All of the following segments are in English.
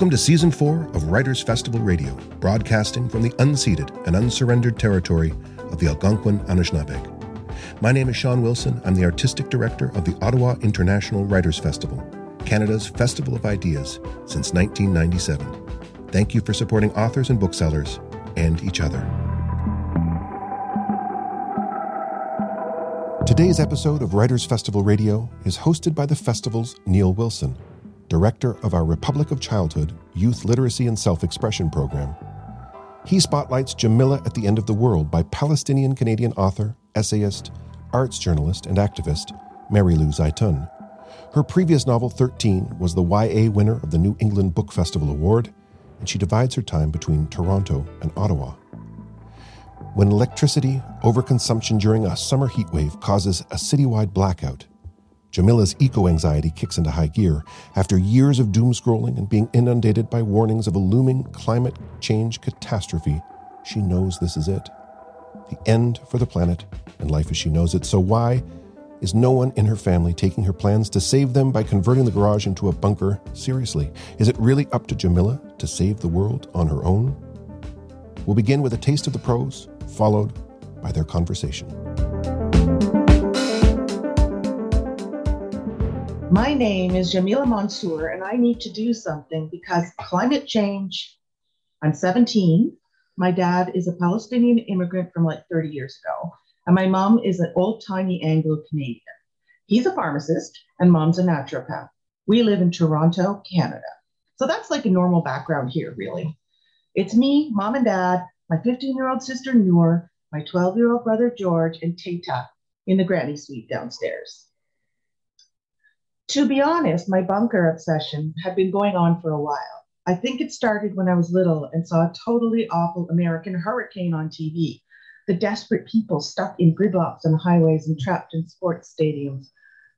Welcome to Season 4 of Writers Festival Radio, broadcasting from the unceded and unsurrendered territory of the Algonquin Anishinaabeg. My name is Sean Wilson. I'm the Artistic Director of the Ottawa International Writers Festival, Canada's Festival of Ideas since 1997. Thank you for supporting authors and booksellers and each other. Today's episode of Writers Festival Radio is hosted by the festival's Neil Wilson, director of our Republic of Childhood Youth Literacy and Self Expression program. He spotlights Jamila at the End of the World by Palestinian Canadian author, essayist, arts journalist, and activist Mary Lou Zeitoun. Her previous novel, 13, was the YA winner of the New England Book Festival Award, and she divides her time between Toronto and Ottawa. When electricity overconsumption during a summer heatwave causes a citywide blackout, Jamila's eco anxiety kicks into high gear after years of doom scrolling and being inundated by warnings of a looming climate change catastrophe. She knows this is it the end for the planet and life as she knows it. So, why is no one in her family taking her plans to save them by converting the garage into a bunker seriously? Is it really up to Jamila to save the world on her own? We'll begin with a taste of the prose, followed by their conversation. My name is Jamila Mansour, and I need to do something because climate change. I'm 17. My dad is a Palestinian immigrant from like 30 years ago, and my mom is an old timey Anglo Canadian. He's a pharmacist, and mom's a naturopath. We live in Toronto, Canada. So that's like a normal background here, really. It's me, mom and dad, my 15 year old sister Noor, my 12 year old brother George, and Tata in the granny suite downstairs. To be honest, my bunker obsession had been going on for a while. I think it started when I was little and saw a totally awful American hurricane on TV. The desperate people stuck in gridlocks on highways and trapped in sports stadiums.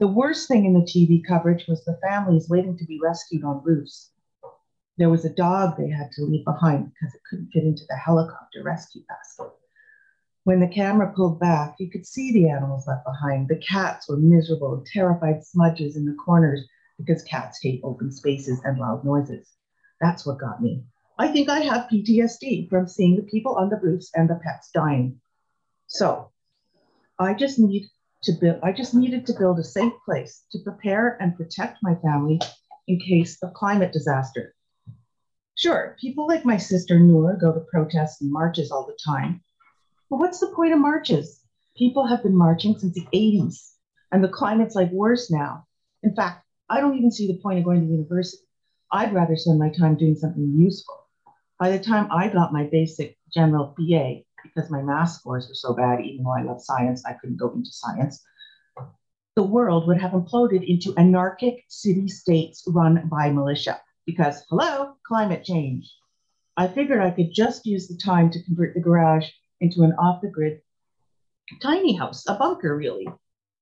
The worst thing in the TV coverage was the families waiting to be rescued on roofs. There was a dog they had to leave behind because it couldn't fit into the helicopter rescue basket. When the camera pulled back, you could see the animals left behind. The cats were miserable, terrified smudges in the corners because cats hate open spaces and loud noises. That's what got me. I think I have PTSD from seeing the people on the roofs and the pets dying. So I just need to build I just needed to build a safe place to prepare and protect my family in case of climate disaster. Sure, people like my sister Noor go to protests and marches all the time. But what's the point of marches? People have been marching since the 80s, and the climate's like worse now. In fact, I don't even see the point of going to university. I'd rather spend my time doing something useful. By the time I got my basic general BA, because my math scores were so bad, even though I love science, I couldn't go into science, the world would have imploded into anarchic city states run by militia because, hello, climate change. I figured I could just use the time to convert the garage into an off the grid tiny house, a bunker, really.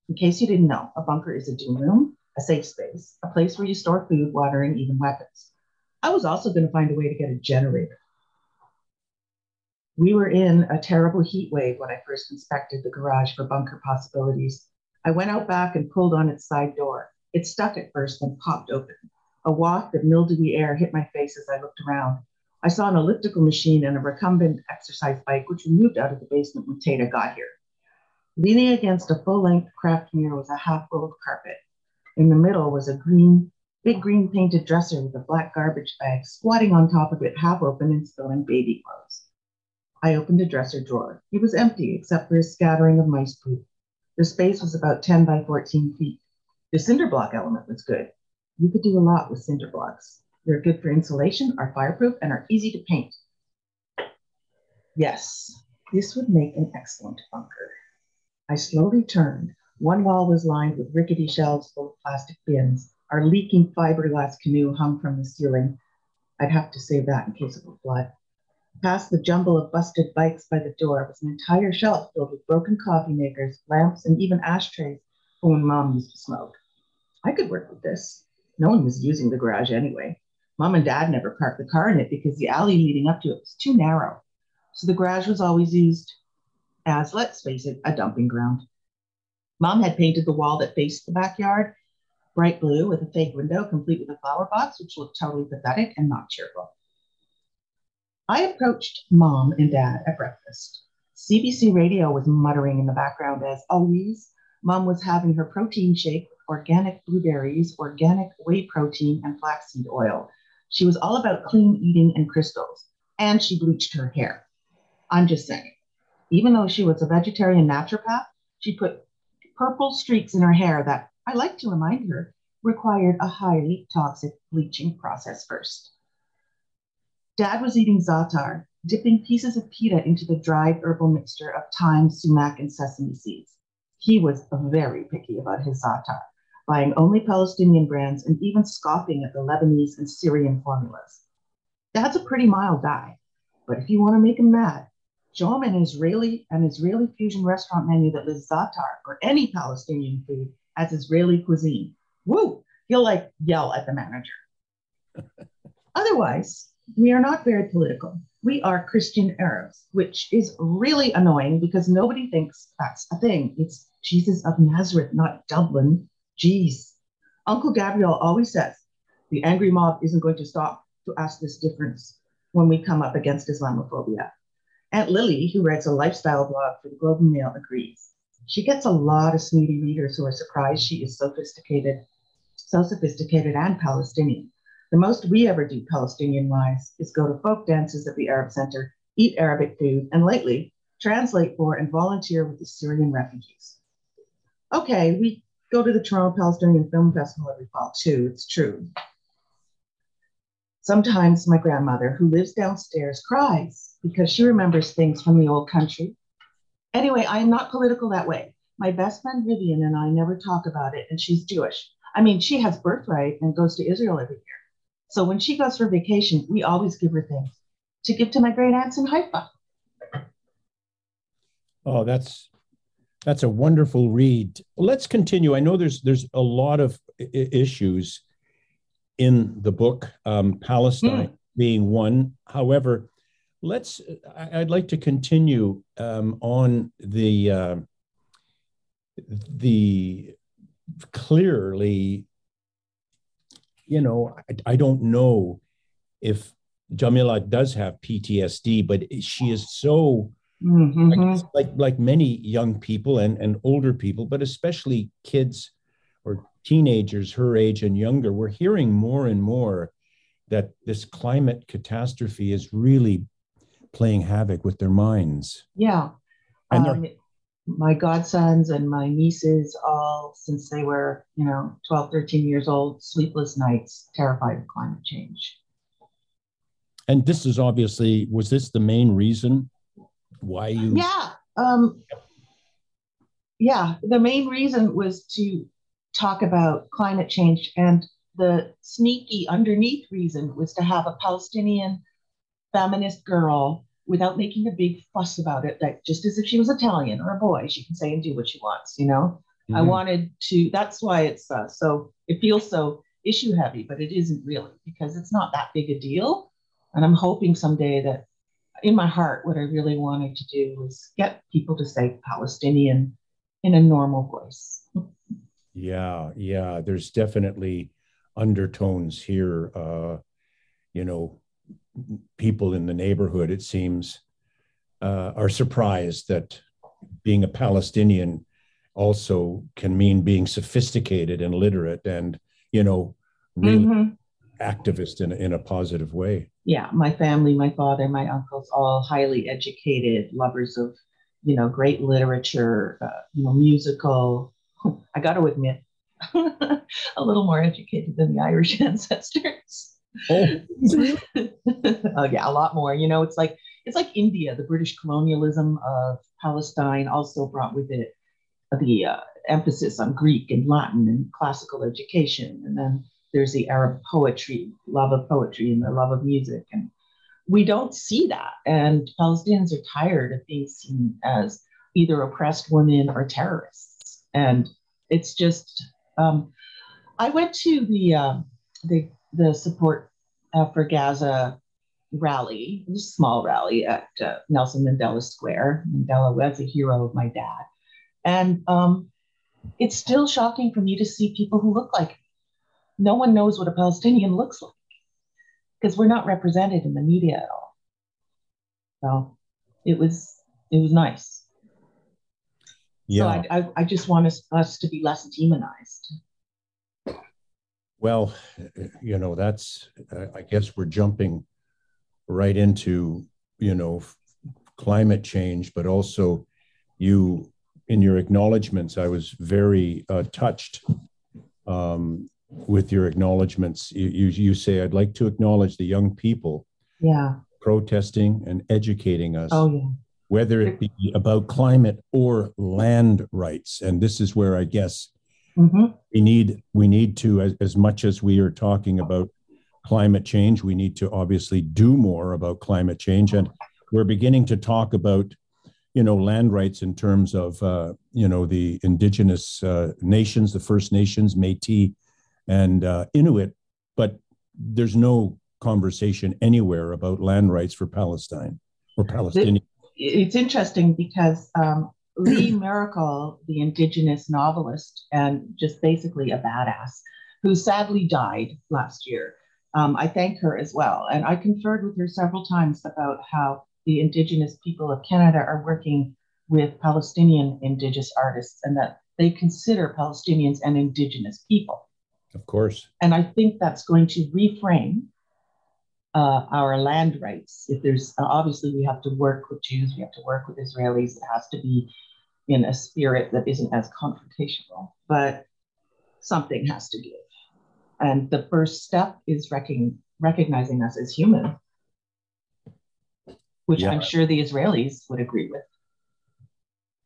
In case you didn't know, a bunker is a doom room, a safe space, a place where you store food, water, and even weapons. I was also going to find a way to get a generator. We were in a terrible heat wave when I first inspected the garage for bunker possibilities. I went out back and pulled on its side door. It stuck at first, then popped open. A waft of mildewy air hit my face as I looked around. I saw an elliptical machine and a recumbent exercise bike, which we moved out of the basement when Tata got here. Leaning against a full length craft mirror was a half roll of carpet. In the middle was a green, big green painted dresser with a black garbage bag squatting on top of it, half open and spilling baby clothes. I opened a dresser drawer. It was empty except for a scattering of mice poop. The space was about 10 by 14 feet. The cinder block element was good. You could do a lot with cinder blocks. They're good for insulation, are fireproof, and are easy to paint. Yes, this would make an excellent bunker. I slowly turned. One wall was lined with rickety shelves full of plastic bins. Our leaking fiberglass canoe hung from the ceiling. I'd have to save that in case of a flood. Past the jumble of busted bikes by the door was an entire shelf filled with broken coffee makers, lamps, and even ashtrays for when mom used to smoke. I could work with this. No one was using the garage anyway. Mom and dad never parked the car in it because the alley leading up to it was too narrow. So the garage was always used as, let's face it, a dumping ground. Mom had painted the wall that faced the backyard, bright blue with a fake window, complete with a flower box, which looked totally pathetic and not cheerful. I approached mom and dad at breakfast. CBC radio was muttering in the background as always. Mom was having her protein shake with organic blueberries, organic whey protein, and flaxseed oil. She was all about clean eating and crystals, and she bleached her hair. I'm just saying, even though she was a vegetarian naturopath, she put purple streaks in her hair that, I like to remind her, required a highly toxic bleaching process first. Dad was eating za'atar, dipping pieces of pita into the dried herbal mixture of thyme, sumac, and sesame seeds. He was very picky about his za'atar, buying only Palestinian brands and even scoffing at the Lebanese and Syrian formulas. That's a pretty mild guy, but if you want to make him mad, show him an Israeli an Israeli fusion restaurant menu that lists za'atar or any Palestinian food as Israeli cuisine. Woo! He'll like yell at the manager. Otherwise, we are not very political. We are Christian Arabs, which is really annoying because nobody thinks that's a thing. It's Jesus of Nazareth, not Dublin. Jeez. Uncle Gabriel always says the angry mob isn't going to stop to ask this difference when we come up against Islamophobia. Aunt Lily, who writes a lifestyle blog for the Globe and Mail, agrees. She gets a lot of snooty readers who are surprised she is sophisticated, so sophisticated and Palestinian. The most we ever do Palestinian wise is go to folk dances at the Arab Center, eat Arabic food, and lately translate for and volunteer with the Syrian refugees. Okay, we go to the Toronto Palestinian Film Festival every fall too, it's true. Sometimes my grandmother, who lives downstairs, cries because she remembers things from the old country. Anyway, I am not political that way. My best friend Vivian and I never talk about it, and she's Jewish. I mean, she has birthright and goes to Israel every year. So when she goes for vacation, we always give her things to give to my great aunts in Haifa. Oh, that's that's a wonderful read. Let's continue. I know there's there's a lot of I- issues in the book, um, Palestine mm. being one. However, let's. I, would like to continue um, on the uh, the clearly. You know, I, I don't know if Jamila does have PTSD, but she is so mm-hmm. like, like like many young people and and older people, but especially kids or teenagers her age and younger, we're hearing more and more that this climate catastrophe is really playing havoc with their minds. Yeah. And um, my godsons and my nieces, all since they were, you know, 12, 13 years old, sleepless nights, terrified of climate change. And this is obviously, was this the main reason why you? Yeah. Um, yeah. The main reason was to talk about climate change. And the sneaky underneath reason was to have a Palestinian feminist girl without making a big fuss about it, like just as if she was Italian or a boy, she can say and do what she wants, you know? Mm-hmm. I wanted to, that's why it's uh, so, it feels so issue heavy, but it isn't really because it's not that big a deal. And I'm hoping someday that in my heart, what I really wanted to do was get people to say Palestinian in a normal voice. Yeah, yeah. There's definitely undertones here. Uh, you know, people in the neighborhood, it seems, uh, are surprised that being a Palestinian also can mean being sophisticated and literate and, you know, really mm-hmm. activist in, in a positive way. Yeah, my family, my father, my uncles, all highly educated, lovers of, you know, great literature, uh, you know, musical, I got to admit, a little more educated than the Irish ancestors. Oh, oh yeah, a lot more. You know, it's like it's like India. The British colonialism of Palestine also brought with it the uh, emphasis on Greek and Latin and classical education, and then there's the Arab poetry, love of poetry, and the love of music, and we don't see that. And Palestinians are tired of being seen as either oppressed women or terrorists and it's just um, I went to the uh, the the support uh, for Gaza rally, a small rally at uh, Nelson Mandela Square. Mandela was a hero of my dad, and um, it's still shocking for me to see people who look like no one knows what a Palestinian looks like because we're not represented in the media at all. So it was it was nice. Yeah. So I, I, I just want us, us to be less demonized. Well, you know, that's, I guess we're jumping right into, you know, climate change, but also you, in your acknowledgments, I was very uh, touched um, with your acknowledgments. You, you, you say, I'd like to acknowledge the young people yeah. protesting and educating us. Oh, yeah. Whether it be about climate or land rights. And this is where I guess mm-hmm. we need we need to, as, as much as we are talking about climate change, we need to obviously do more about climate change. And we're beginning to talk about you know land rights in terms of uh, you know the indigenous uh, nations, the First Nations, Métis, and uh, Inuit, but there's no conversation anywhere about land rights for Palestine or Palestinians. It's interesting because um, Lee Maracle, the indigenous novelist and just basically a badass, who sadly died last year, um, I thank her as well. And I conferred with her several times about how the indigenous people of Canada are working with Palestinian indigenous artists and that they consider Palestinians an indigenous people. Of course. And I think that's going to reframe uh, our land rights. If there's uh, obviously we have to work with Jews, we have to work with Israelis. It has to be in a spirit that isn't as confrontational, but something has to give. And the first step is recon- recognizing us as human, which yeah. I'm sure the Israelis would agree with.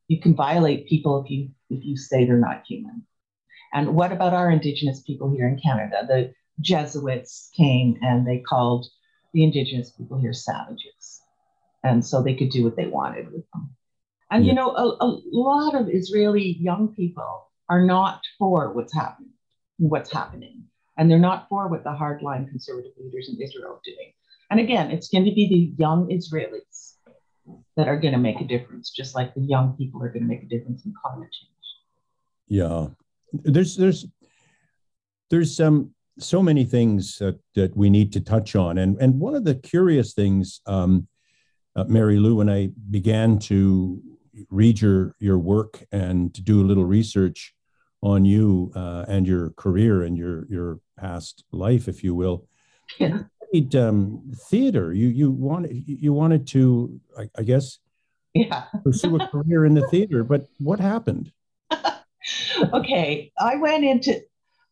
You can violate people if you if you say they're not human. And what about our Indigenous people here in Canada? The Jesuits came and they called the Indigenous people here savages. And so they could do what they wanted with them. And, yeah. you know, a, a lot of Israeli young people are not for what's happening, what's happening. And they're not for what the hardline conservative leaders in Israel are doing. And again, it's going to be the young Israelis that are going to make a difference, just like the young people are going to make a difference in climate change. Yeah, there's there's there's some so many things that, that we need to touch on, and and one of the curious things, um, uh, Mary Lou, when I began to read your your work and to do a little research on you uh, and your career and your your past life, if you will. Yeah. Um, theater. You you wanted you wanted to, I, I guess, yeah, pursue a career in the theater. But what happened? okay, I went into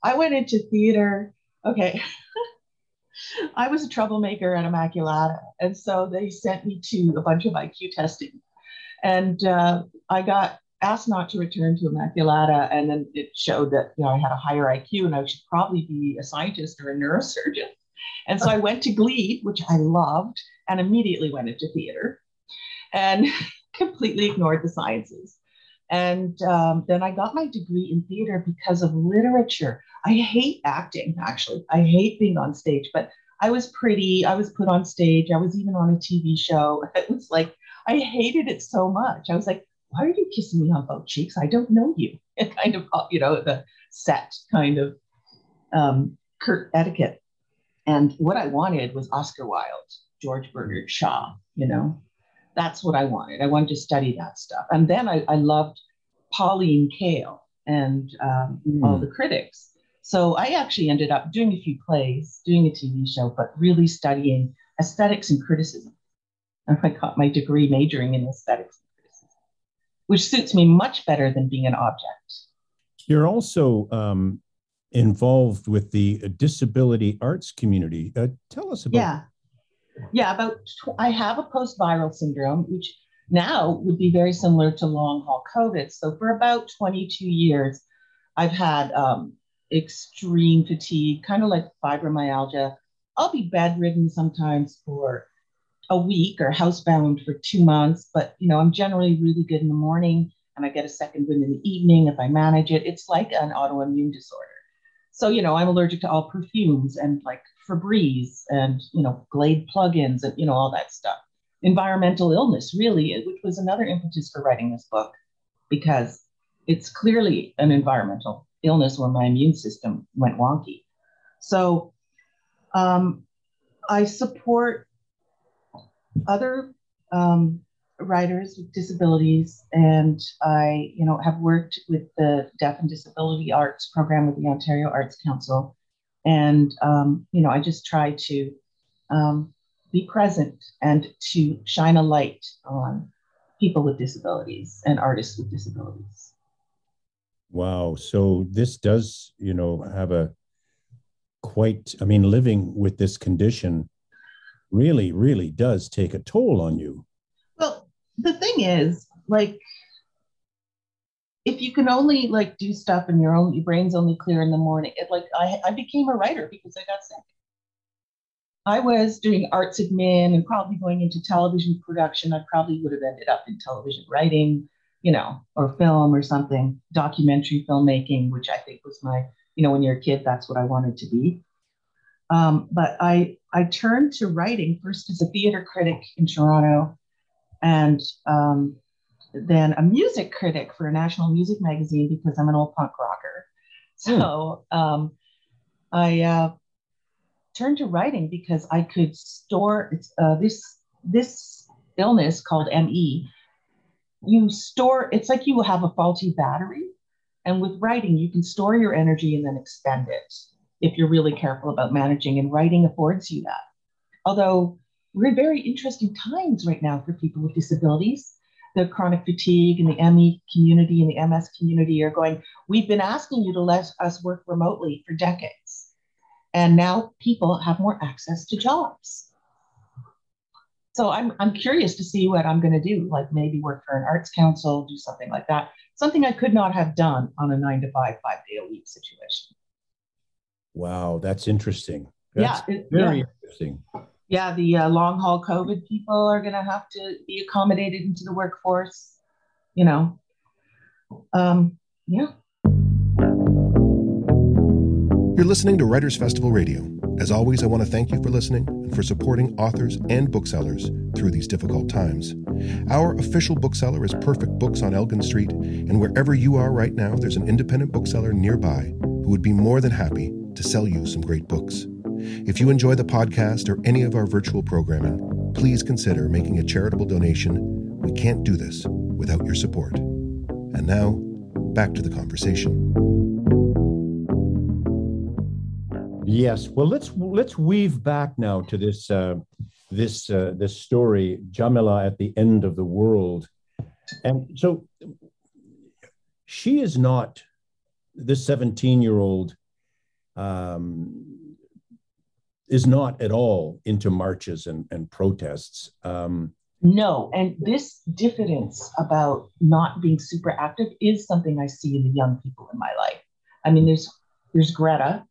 I went into theater. Okay. I was a troublemaker at Immaculata, and so they sent me to a bunch of IQ testing, and uh, I got asked not to return to Immaculata, and then it showed that you know I had a higher IQ and I should probably be a scientist or a neurosurgeon, and so I went to Glebe, which I loved, and immediately went into theater, and completely ignored the sciences. And um, then I got my degree in theater because of literature. I hate acting, actually. I hate being on stage, but I was pretty. I was put on stage. I was even on a TV show. It was like, I hated it so much. I was like, why are you kissing me on both cheeks? I don't know you. And kind of, you know, the set kind of um, curt etiquette. And what I wanted was Oscar Wilde, George Bernard Shaw, you know, that's what I wanted. I wanted to study that stuff. And then I, I loved Pauline Kael and um, mm. all the critics. So I actually ended up doing a few plays, doing a TV show, but really studying aesthetics and criticism. And I got my degree majoring in aesthetics and criticism, which suits me much better than being an object. You're also um, involved with the disability arts community. Uh, tell us about yeah yeah, about tw- I have a post-viral syndrome, which now would be very similar to long haul COVID. So for about 22 years, I've had um, extreme fatigue, kind of like fibromyalgia. I'll be bedridden sometimes for a week or housebound for two months, but you know, I'm generally really good in the morning and I get a second wind in the evening if I manage it. It's like an autoimmune disorder. So, you know, I'm allergic to all perfumes and like Febreze and, you know, Glade plugins and, you know, all that stuff. Environmental illness, really, which was another impetus for writing this book, because it's clearly an environmental illness where my immune system went wonky. So um, I support other um, writers with disabilities, and I, you know, have worked with the Deaf and Disability Arts program with the Ontario Arts Council, and um, you know, I just try to um, be present and to shine a light on people with disabilities and artists with disabilities. Wow. So this does, you know, have a quite, I mean, living with this condition really, really does take a toll on you. Well, the thing is, like, if you can only like do stuff and your own your brain's only clear in the morning, it like I, I became a writer because I got sick. I was doing arts admin and probably going into television production. I probably would have ended up in television writing, you know, or film or something, documentary filmmaking, which I think was my, you know, when you're a kid, that's what I wanted to be. Um, but I I turned to writing first as a theater critic in Toronto, and um, then a music critic for a national music magazine because I'm an old punk rocker. So um, I uh, turned to writing because I could store uh, this this illness called ME. You store it's like you have a faulty battery, and with writing you can store your energy and then expend it if you're really careful about managing. And writing affords you that. Although we're in very interesting times right now for people with disabilities. The chronic fatigue and the ME community and the MS community are going, we've been asking you to let us work remotely for decades and now people have more access to jobs. So I'm, I'm curious to see what I'm going to do, like maybe work for an arts council, do something like that. Something I could not have done on a nine to five, five day a week situation. Wow, that's interesting. That's yeah, it, very yeah. interesting. Yeah, the uh, long haul COVID people are going to have to be accommodated into the workforce. You know, um, yeah. You're listening to Writers Festival Radio. As always, I want to thank you for listening and for supporting authors and booksellers through these difficult times. Our official bookseller is Perfect Books on Elgin Street, and wherever you are right now, there's an independent bookseller nearby who would be more than happy to sell you some great books. If you enjoy the podcast or any of our virtual programming, please consider making a charitable donation. We can't do this without your support. And now, back to the conversation. Yes. Well, let's let's weave back now to this uh, this uh, this story, Jamila at the end of the world, and so she is not this seventeen year old um, is not at all into marches and, and protests. Um, no, and this diffidence about not being super active is something I see in the young people in my life. I mean, there's there's Greta,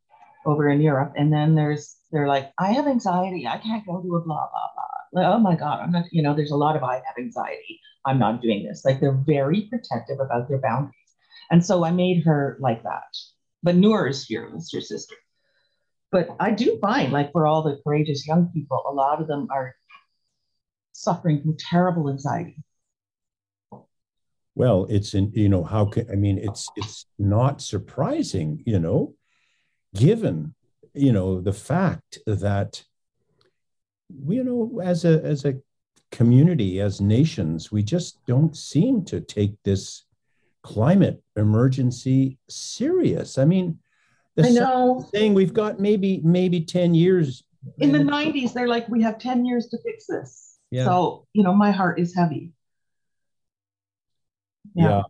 over in Europe. And then there's, they're like, I have anxiety. I can't go to a blah, blah, blah. Like, oh my God, I'm not, you know, there's a lot of I have anxiety. I'm not doing this. Like they're very protective about their boundaries. And so I made her like that. But Noor is fearless, your sister. But I do find, like for all the courageous young people, a lot of them are suffering from terrible anxiety. Well, it's in, you know, how can, I mean, it's, it's not surprising, you know, given you know the fact that you know as a as a community as nations we just don't seem to take this climate emergency serious i mean the I know. saying we've got maybe maybe 10 years in the 90s they're like we have 10 years to fix this yeah. so you know my heart is heavy yeah. yeah.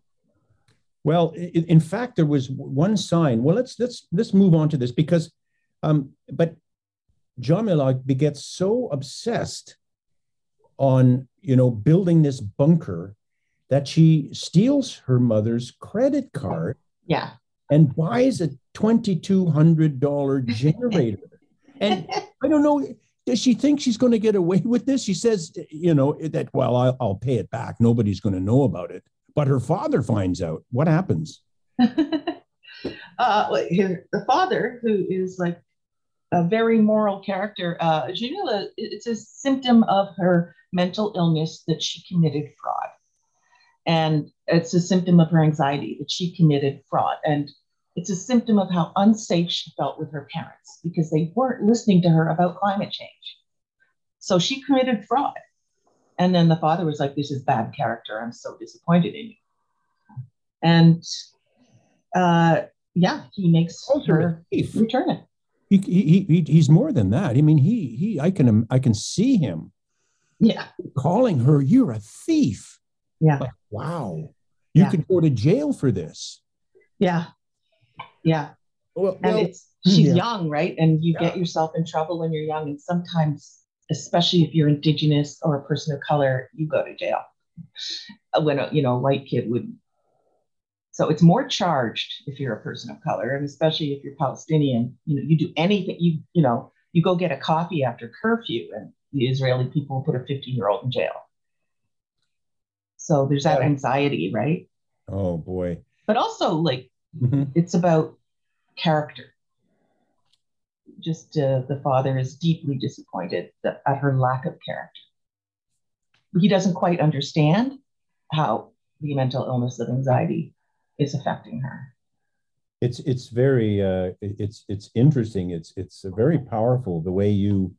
Well, in fact, there was one sign. Well, let's let's let's move on to this because, um, but Jamila gets so obsessed on you know building this bunker that she steals her mother's credit card. Yeah. And buys a twenty two hundred dollar generator. and I don't know. Does she think she's going to get away with this? She says, you know, that well, I'll, I'll pay it back. Nobody's going to know about it but her father finds out. What happens? uh, his, the father, who is like a very moral character, uh, Jamila, it's a symptom of her mental illness that she committed fraud. And it's a symptom of her anxiety that she committed fraud. And it's a symptom of how unsafe she felt with her parents because they weren't listening to her about climate change. So she committed fraud. And then the father was like, This is bad character. I'm so disappointed in you. And uh, yeah, he makes her return it. He, he, he, he's more than that. I mean, he, he, I can, I can see him. Yeah. Calling her, you're a thief. Yeah. Like, wow. You yeah. could go to jail for this. Yeah. Yeah. Well, and well, it's she's yeah. young, right? And you yeah. get yourself in trouble when you're young. And sometimes, especially if you're indigenous or a person of color, you go to jail. Uh, when a you know a white kid would. So it's more charged if you're a person of color, and especially if you're Palestinian. You know, you do anything. You you know, you go get a coffee after curfew, and the Israeli people put a 15 year old in jail. So there's that anxiety, right? Oh boy. But also, like, mm-hmm. it's about character. Just uh, the father is deeply disappointed at her lack of character. He doesn't quite understand how the mental illness of anxiety is affecting her. It's it's very uh, it's it's interesting. It's it's very powerful the way you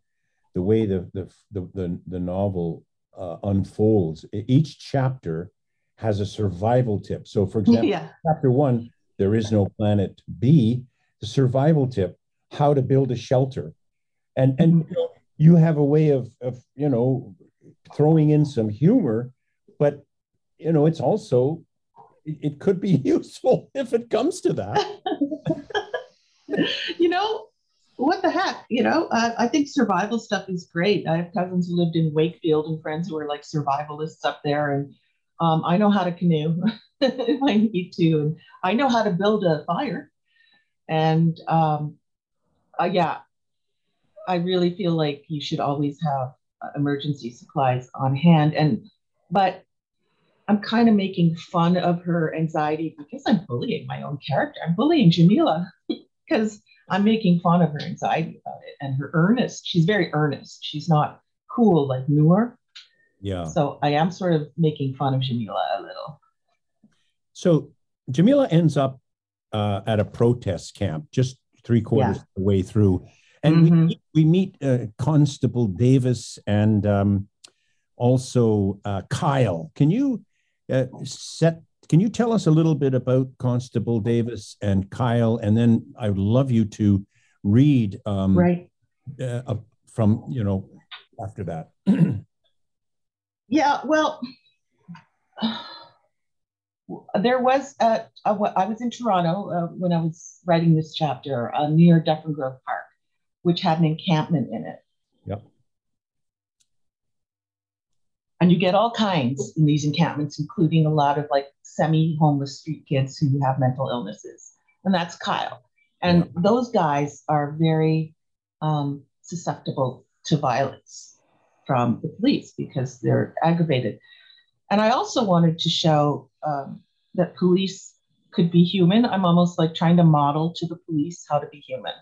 the way the the the the, novel uh, unfolds. Each chapter has a survival tip. So, for example, yeah. chapter one, there is no planet B. The survival tip: how to build a shelter, and and you, know, you have a way of of you know throwing in some humor, but you know it's also it could be useful if it comes to that. you know, what the heck, you know? Uh, I think survival stuff is great. I have cousins who lived in Wakefield and friends who are like survivalists up there, and um, I know how to canoe if I need to, and I know how to build a fire. And um, uh, yeah, I really feel like you should always have uh, emergency supplies on hand. And but I'm kind of making fun of her anxiety because I'm bullying my own character. I'm bullying Jamila because I'm making fun of her anxiety about it and her earnest. She's very earnest. She's not cool like Noor. Yeah. So I am sort of making fun of Jamila a little. So Jamila ends up uh, at a protest camp just three quarters yeah. of the way through. And mm-hmm. we, we meet uh, Constable Davis and um, also uh, Kyle. Can you uh, set can you tell us a little bit about Constable Davis and Kyle? And then I would love you to read um, right uh, from you know after that. yeah, well, there was a, a, I was in Toronto uh, when I was writing this chapter uh, near Dufferin Grove Park, which had an encampment in it. Yep. And you get all kinds in these encampments, including a lot of like semi homeless street kids who have mental illnesses. And that's Kyle. And yeah. those guys are very um, susceptible to violence from the police because they're aggravated. And I also wanted to show um, that police could be human. I'm almost like trying to model to the police how to be human.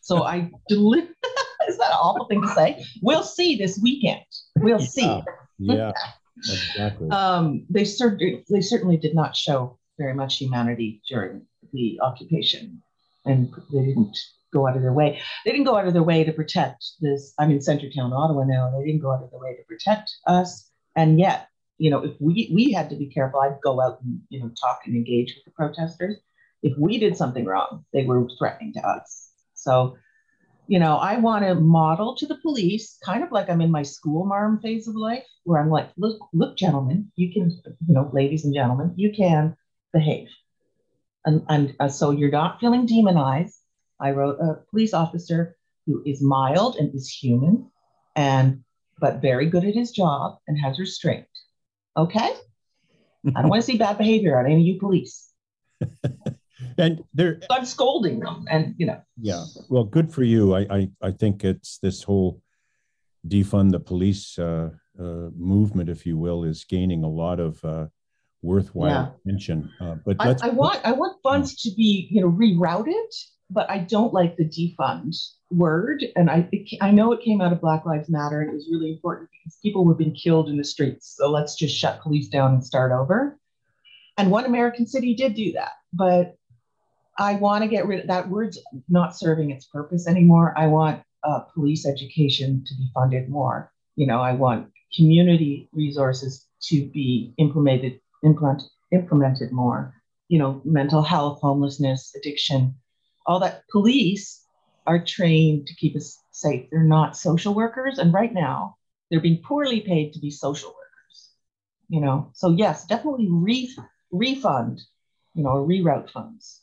So I deliver. Is that an awful thing to say? We'll see this weekend. We'll yeah. see. Yeah. Exactly. Um, they, they certainly did not show very much humanity during the occupation, and they didn't go out of their way. They didn't go out of their way to protect this. I'm in Centretown, Ottawa now. They didn't go out of their way to protect us, and yet, you know, if we we had to be careful, I'd go out and you know talk and engage with the protesters. If we did something wrong, they were threatening to us. So you know, I want to model to the police, kind of like I'm in my school marm phase of life, where I'm like, look, look, gentlemen, you can, you know, ladies and gentlemen, you can behave. And, and uh, so you're not feeling demonized. I wrote a police officer who is mild and is human, and but very good at his job and has restraint. Okay? I don't want to see bad behavior on any of you police. and there i'm scolding them and you know yeah well good for you i i, I think it's this whole defund the police uh, uh, movement if you will is gaining a lot of uh, worthwhile yeah. attention uh, but I, I, want i want funds to be you know rerouted but i don't like the defund word and i i know it came out of black lives matter and it was really important because people were being killed in the streets so let's just shut police down and start over and one american city did do that but I want to get rid of that word's not serving its purpose anymore. I want uh, police education to be funded more. You know, I want community resources to be implemented implement, implemented more. You know, mental health, homelessness, addiction, all that. Police are trained to keep us safe. They're not social workers, and right now they're being poorly paid to be social workers. You know, so yes, definitely re- refund. You know, or reroute funds.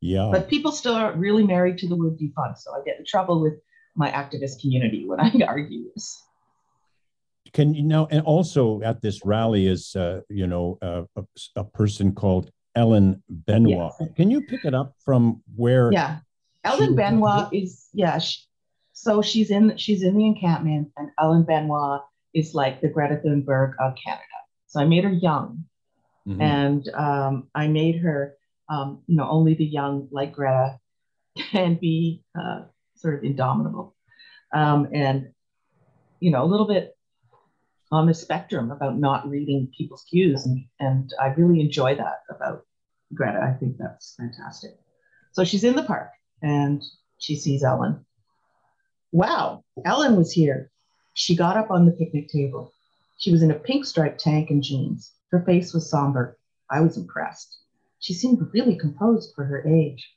Yeah. But people still aren't really married to the word defund, so I get in trouble with my activist community when I argue this. Can you know? And also at this rally is, uh, you know, uh, a, a, person called Ellen Benoit. Yes. Can you pick it up from where? Yeah, Ellen Benoit is yeah. She, so she's in she's in the encampment, and Ellen Benoit is like the Greta Thunberg of Canada. So I made her young, mm-hmm. and um, I made her, um, you know, only the young like Greta can be uh, sort of indomitable, um, and you know, a little bit on the spectrum about not reading people's cues. And, and I really enjoy that about Greta. I think that's fantastic. So she's in the park and she sees Ellen. Wow, Ellen was here. She got up on the picnic table. She was in a pink striped tank and jeans. Her face was somber. I was impressed. She seemed really composed for her age.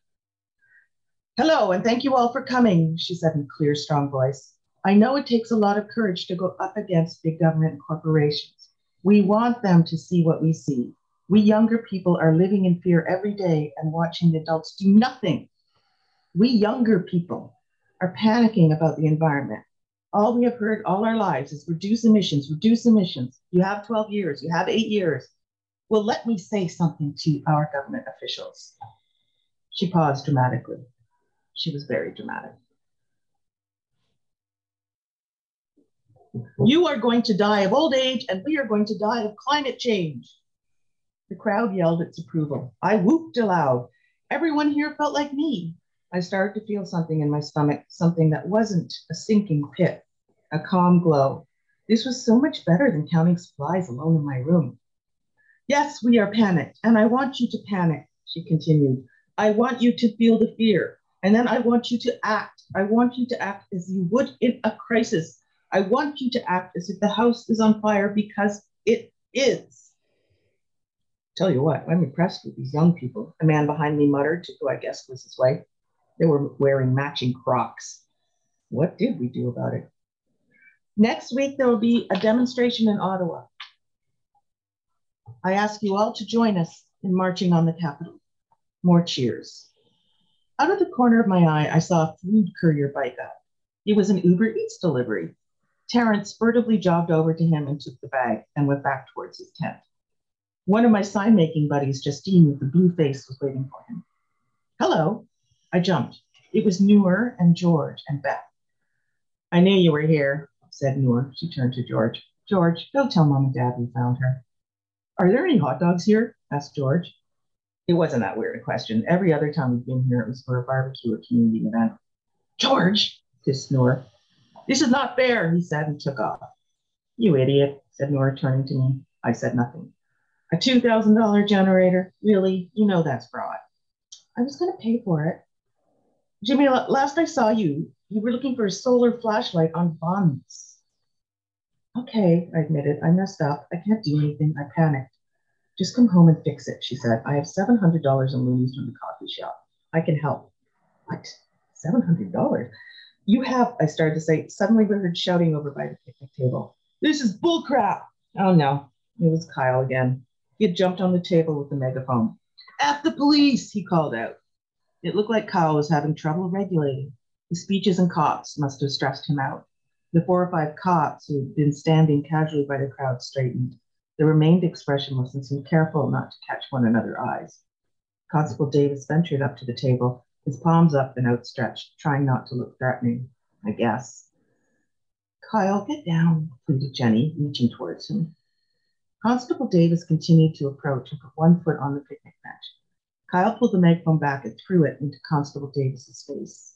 Hello, and thank you all for coming, she said in a clear, strong voice. I know it takes a lot of courage to go up against big government corporations. We want them to see what we see. We younger people are living in fear every day and watching the adults do nothing. We younger people are panicking about the environment. All we have heard all our lives is reduce emissions, reduce emissions. You have 12 years, you have eight years. Well, let me say something to our government officials. She paused dramatically. She was very dramatic. You are going to die of old age, and we are going to die of climate change. The crowd yelled its approval. I whooped aloud. Everyone here felt like me. I started to feel something in my stomach, something that wasn't a sinking pit, a calm glow. This was so much better than counting supplies alone in my room. Yes, we are panicked, and I want you to panic, she continued. I want you to feel the fear, and then I want you to act. I want you to act as you would in a crisis I want you to act as if the house is on fire because it is. Tell you what, I'm impressed with these young people. A man behind me muttered, to who I guess was his wife. They were wearing matching crocs. What did we do about it? Next week, there will be a demonstration in Ottawa. I ask you all to join us in marching on the Capitol. More cheers. Out of the corner of my eye, I saw a food courier bike up. It was an Uber Eats delivery. Terence furtively jogged over to him and took the bag and went back towards his tent. One of my sign making buddies, Justine, with the blue face, was waiting for him. Hello. I jumped. It was Noor and George and Beth. I knew you were here, said Noor. She turned to George. George, go tell mom and dad we found her. Are there any hot dogs here? asked George. It wasn't that weird a question. Every other time we've been here, it was for a barbecue or community event. George, hissed Noor. This is not fair, he said and took off. You idiot, said Nora, turning to me. I said nothing. A $2,000 generator? Really? You know that's fraud. I was going to pay for it. Jimmy, last I saw you, you were looking for a solar flashlight on Bunz. Okay, I admitted. I messed up. I can't do anything. I panicked. Just come home and fix it, she said. I have $700 in loonies from the coffee shop. I can help. What? $700? You have, I started to say, suddenly we heard shouting over by the picnic table. This is bullcrap. Oh no, it was Kyle again. He had jumped on the table with the megaphone. At the police, he called out. It looked like Kyle was having trouble regulating. The speeches and cops must have stressed him out. The four or five cops who had been standing casually by the crowd straightened. They remained expressionless and seemed careful not to catch one another's eyes. Constable Davis ventured up to the table his palms up and outstretched, trying not to look threatening, I guess. Kyle, get down, pleaded Jenny, reaching towards him. Constable Davis continued to approach and put one foot on the picnic bench. Kyle pulled the megaphone back and threw it into Constable Davis's face.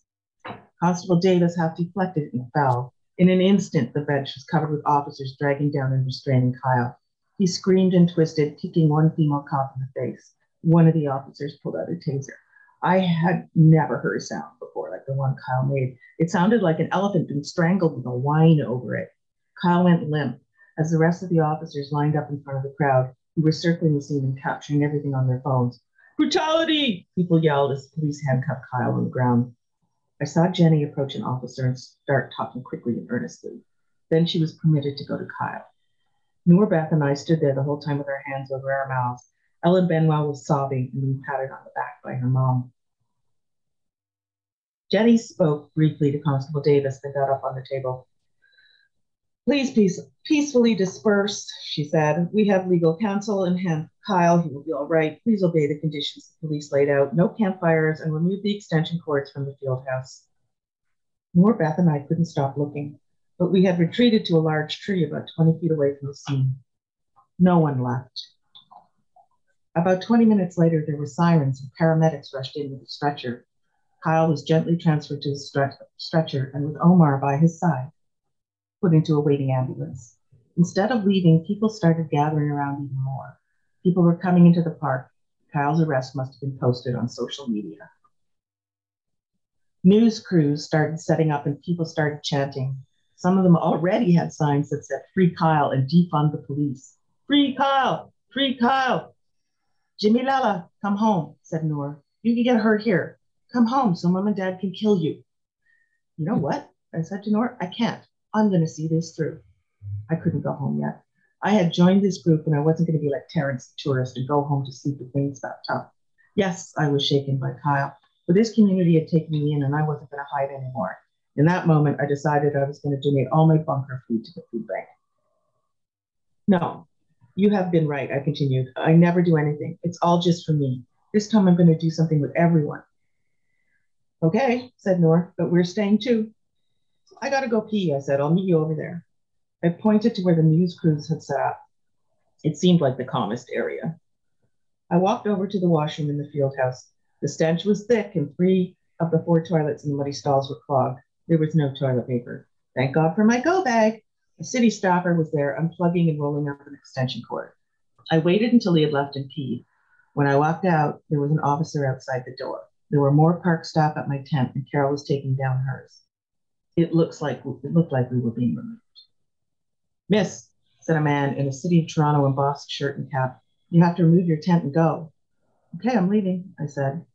Constable Davis half deflected and fell. In an instant, the bench was covered with officers dragging down and restraining Kyle. He screamed and twisted, kicking one female cop in the face. One of the officers pulled out a taser. I had never heard a sound before like the one Kyle made. It sounded like an elephant being strangled with a whine over it. Kyle went limp as the rest of the officers lined up in front of the crowd who were circling the scene and capturing everything on their phones. Brutality! People yelled as the police handcuffed Kyle on the ground. I saw Jenny approach an officer and start talking quickly and earnestly. Then she was permitted to go to Kyle. Noor Beth and I stood there the whole time with our hands over our mouths. Ellen Benoit was sobbing and being patted on the back by her mom. Jenny spoke briefly to Constable Davis, then got up on the table. Please peace, peacefully disperse, she said. We have legal counsel in hand. Kyle, he will be all right. Please obey the conditions the police laid out. No campfires and remove the extension cords from the field house. Noor Beth and I couldn't stop looking, but we had retreated to a large tree about 20 feet away from the scene. No one left. About 20 minutes later, there were sirens and paramedics rushed in with a stretcher. Kyle was gently transferred to the stretcher and with Omar by his side, put into a waiting ambulance. Instead of leaving, people started gathering around even more. People were coming into the park. Kyle's arrest must have been posted on social media. News crews started setting up and people started chanting. Some of them already had signs that said Free Kyle and defund the police. Free Kyle! Free Kyle! Jimmy Lala, come home, said Noor. You can get hurt here. Come home so mom and dad can kill you. You know what? I said to Noor, I can't. I'm going to see this through. I couldn't go home yet. I had joined this group and I wasn't going to be like Terrence the tourist and go home to sleep with things that tough. Yes, I was shaken by Kyle, but this community had taken me in and I wasn't going to hide anymore. In that moment, I decided I was going to donate all my bunker food to the food bank. No, you have been right, I continued. I never do anything. It's all just for me. This time I'm going to do something with everyone. Okay, said Noor, but we're staying too. I gotta go pee, I said. I'll meet you over there. I pointed to where the news crews had sat. Up. It seemed like the calmest area. I walked over to the washroom in the field house. The stench was thick, and three of the four toilets in the muddy stalls were clogged. There was no toilet paper. Thank God for my go bag. A city staffer was there, unplugging and rolling up an extension cord. I waited until he had left and peed. When I walked out, there was an officer outside the door. There were more park staff at my tent, and Carol was taking down hers. It looks like it looked like we were being removed. Miss, said a man in a City of Toronto embossed shirt and cap, you have to remove your tent and go. Okay, I'm leaving, I said.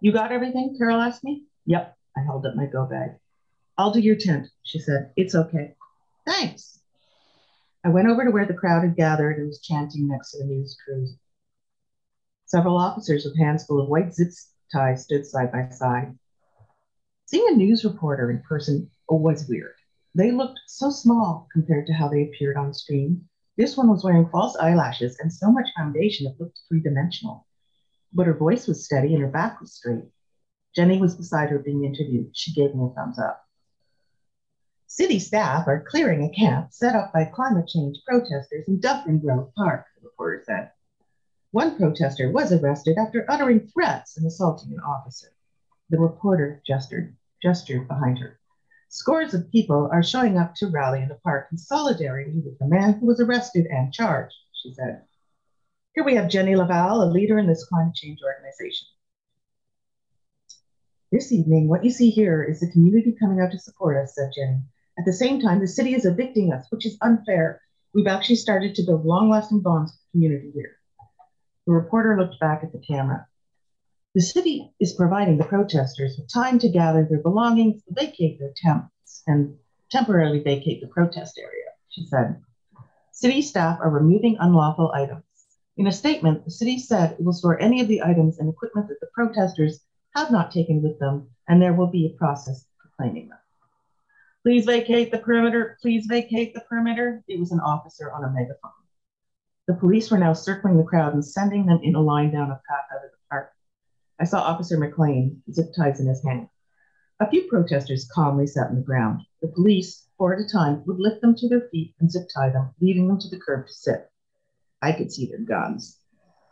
You got everything? Carol asked me. Yep, I held up my go bag. I'll do your tent, she said. It's okay. Thanks. I went over to where the crowd had gathered and was chanting next to the news crews. Several officers with hands full of white zip ties stood side by side. Seeing a news reporter in person was weird. They looked so small compared to how they appeared on screen. This one was wearing false eyelashes and so much foundation it looked three dimensional. But her voice was steady and her back was straight. Jenny was beside her being interviewed. She gave me a thumbs up. City staff are clearing a camp set up by climate change protesters in Dufferin Grove Park, the reporter said. One protester was arrested after uttering threats and assaulting an officer. The reporter gestured, gestured behind her. Scores of people are showing up to rally in the park in solidarity with the man who was arrested and charged, she said. Here we have Jenny Laval, a leader in this climate change organization. This evening, what you see here is the community coming out to support us, said Jenny. At the same time, the city is evicting us, which is unfair. We've actually started to build long lasting bonds with the community here. The reporter looked back at the camera. The city is providing the protesters with time to gather their belongings, vacate their tents, and temporarily vacate the protest area, she said. City staff are removing unlawful items. In a statement, the city said it will store any of the items and equipment that the protesters have not taken with them, and there will be a process for claiming them. Please vacate the perimeter. Please vacate the perimeter. It was an officer on a megaphone. The police were now circling the crowd and sending them in a line down a path out of the. I saw Officer McLean, zip ties in his hand. A few protesters calmly sat on the ground. The police, four at a time, would lift them to their feet and zip tie them, leaving them to the curb to sit. I could see their guns.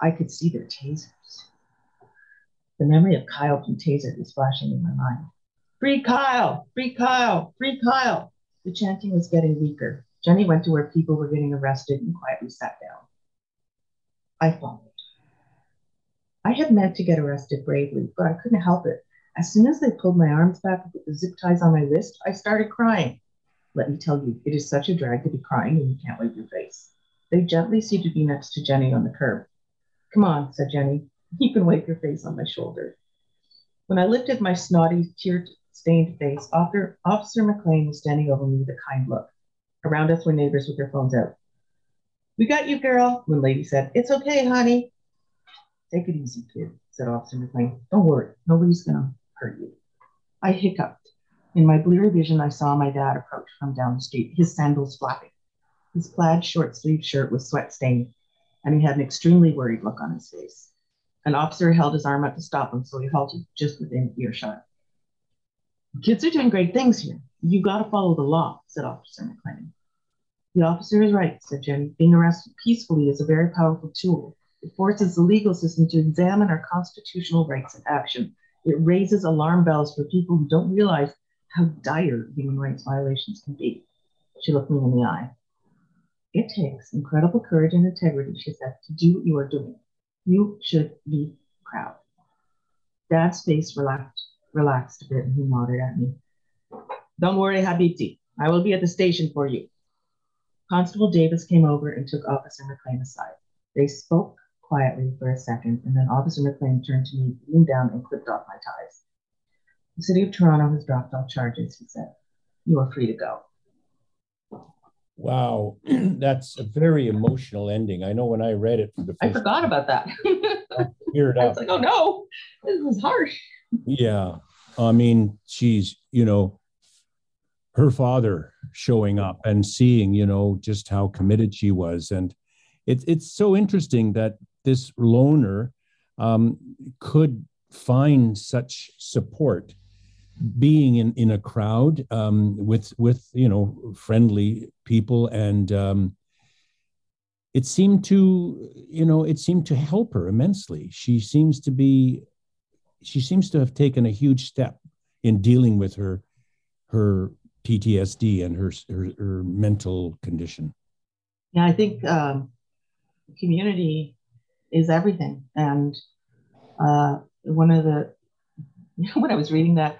I could see their tasers. The memory of Kyle being tasered was flashing in my mind. Free Kyle! Free Kyle! Free Kyle! The chanting was getting weaker. Jenny went to where people were getting arrested and quietly sat down. I followed. I had meant to get arrested bravely, but I couldn't help it. As soon as they pulled my arms back and put the zip ties on my wrist, I started crying. Let me tell you, it is such a drag to be crying and you can't wipe your face. They gently seated me next to Jenny on the curb. Come on, said Jenny. You can wipe your face on my shoulder. When I lifted my snotty, tear stained face, Officer, Officer McLean was standing over me with a kind look. Around us were neighbors with their phones out. We got you, girl, one lady said. It's okay, honey. Take it easy, kid, said Officer McLean. Don't worry, nobody's gonna hurt you. I hiccuped. In my bleary vision, I saw my dad approach from down the street, his sandals flapping. His plaid short sleeved shirt was sweat stained, and he had an extremely worried look on his face. An officer held his arm out to stop him, so he halted just within earshot. Kids are doing great things here. You got to follow the law, said Officer McLean. The officer is right, said Jenny. Being arrested peacefully is a very powerful tool. It forces the legal system to examine our constitutional rights in action. It raises alarm bells for people who don't realize how dire human rights violations can be. She looked me in the eye. It takes incredible courage and integrity, she said, to do what you are doing. You should be proud. Dad's face relaxed, relaxed a bit and he nodded at me. Don't worry, Habibti. I will be at the station for you. Constable Davis came over and took Officer McLean aside. They spoke quietly for a second, and then Officer McLean turned to me, leaned down, and clipped off my ties. The city of Toronto has dropped all charges, he said. You are free to go. Wow, that's a very emotional ending. I know when I read it for the first I forgot about that. I was like, oh no, this was harsh. Yeah. I mean, she's, you know, her father showing up and seeing, you know, just how committed she was. And it's it's so interesting that this loner um, could find such support being in, in a crowd um, with with you know friendly people and um, it seemed to you know it seemed to help her immensely. She seems to be she seems to have taken a huge step in dealing with her her PTSD and her her, her mental condition. Yeah i think um, community is everything. And uh, one of the when i was reading that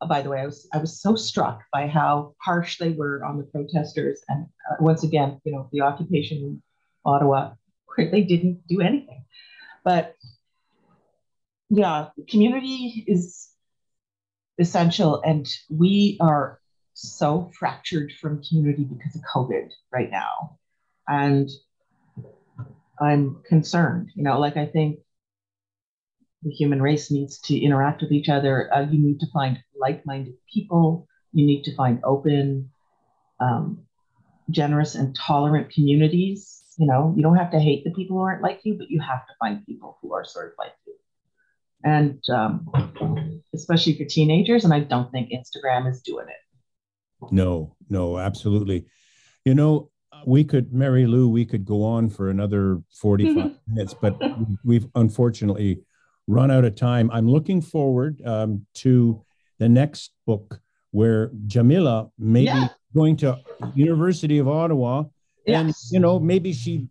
uh, by the way, I was I was so struck by how harsh they were on the protesters, and uh, once again, you know, the occupation in Ottawa, where they didn't do anything. But yeah, community is essential, and we are so fractured from community because of COVID right now, and I'm concerned. You know, like I think the human race needs to interact with each other. Uh, you need to find like-minded people. You need to find open, um, generous, and tolerant communities. You know, you don't have to hate the people who aren't like you, but you have to find people who are sort of like you. And um, especially for teenagers, and I don't think Instagram is doing it. No, no, absolutely. You know, we could, Mary Lou, we could go on for another 45 minutes, but we've unfortunately run out of time. I'm looking forward um, to the next book where Jamila may yeah. be going to University of Ottawa, and you know maybe she,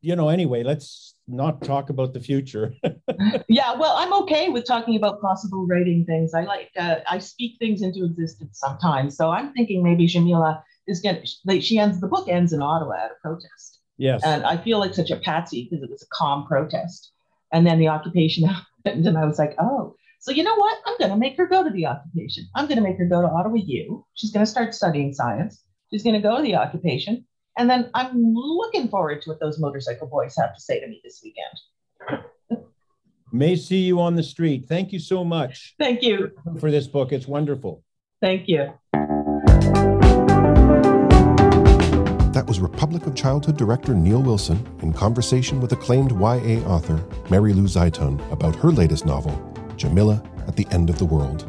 you know, anyway. Let's not talk about the future. yeah, well, I'm okay with talking about possible writing things. I like uh, I speak things into existence sometimes. So I'm thinking maybe Jamila is going like she ends the book ends in Ottawa at a protest. Yes, and I feel like such a patsy because it was a calm protest. And then the occupation happened, and I was like, oh, so you know what? I'm going to make her go to the occupation. I'm going to make her go to Ottawa U. She's going to start studying science. She's going to go to the occupation. And then I'm looking forward to what those motorcycle boys have to say to me this weekend. May see you on the street. Thank you so much. Thank you for this book. It's wonderful. Thank you. Was Republic of Childhood director Neil Wilson in conversation with acclaimed YA author Mary Lou Zeitoun about her latest novel, Jamila at the End of the World.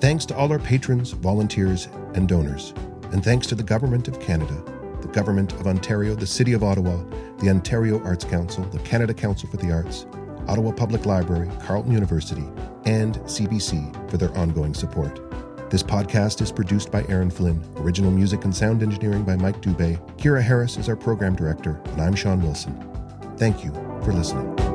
Thanks to all our patrons, volunteers, and donors. And thanks to the Government of Canada, the Government of Ontario, the City of Ottawa, the Ontario Arts Council, the Canada Council for the Arts, Ottawa Public Library, Carleton University, and CBC for their ongoing support. This podcast is produced by Aaron Flynn, original music and sound engineering by Mike Dubé. Kira Harris is our program director, and I'm Sean Wilson. Thank you for listening.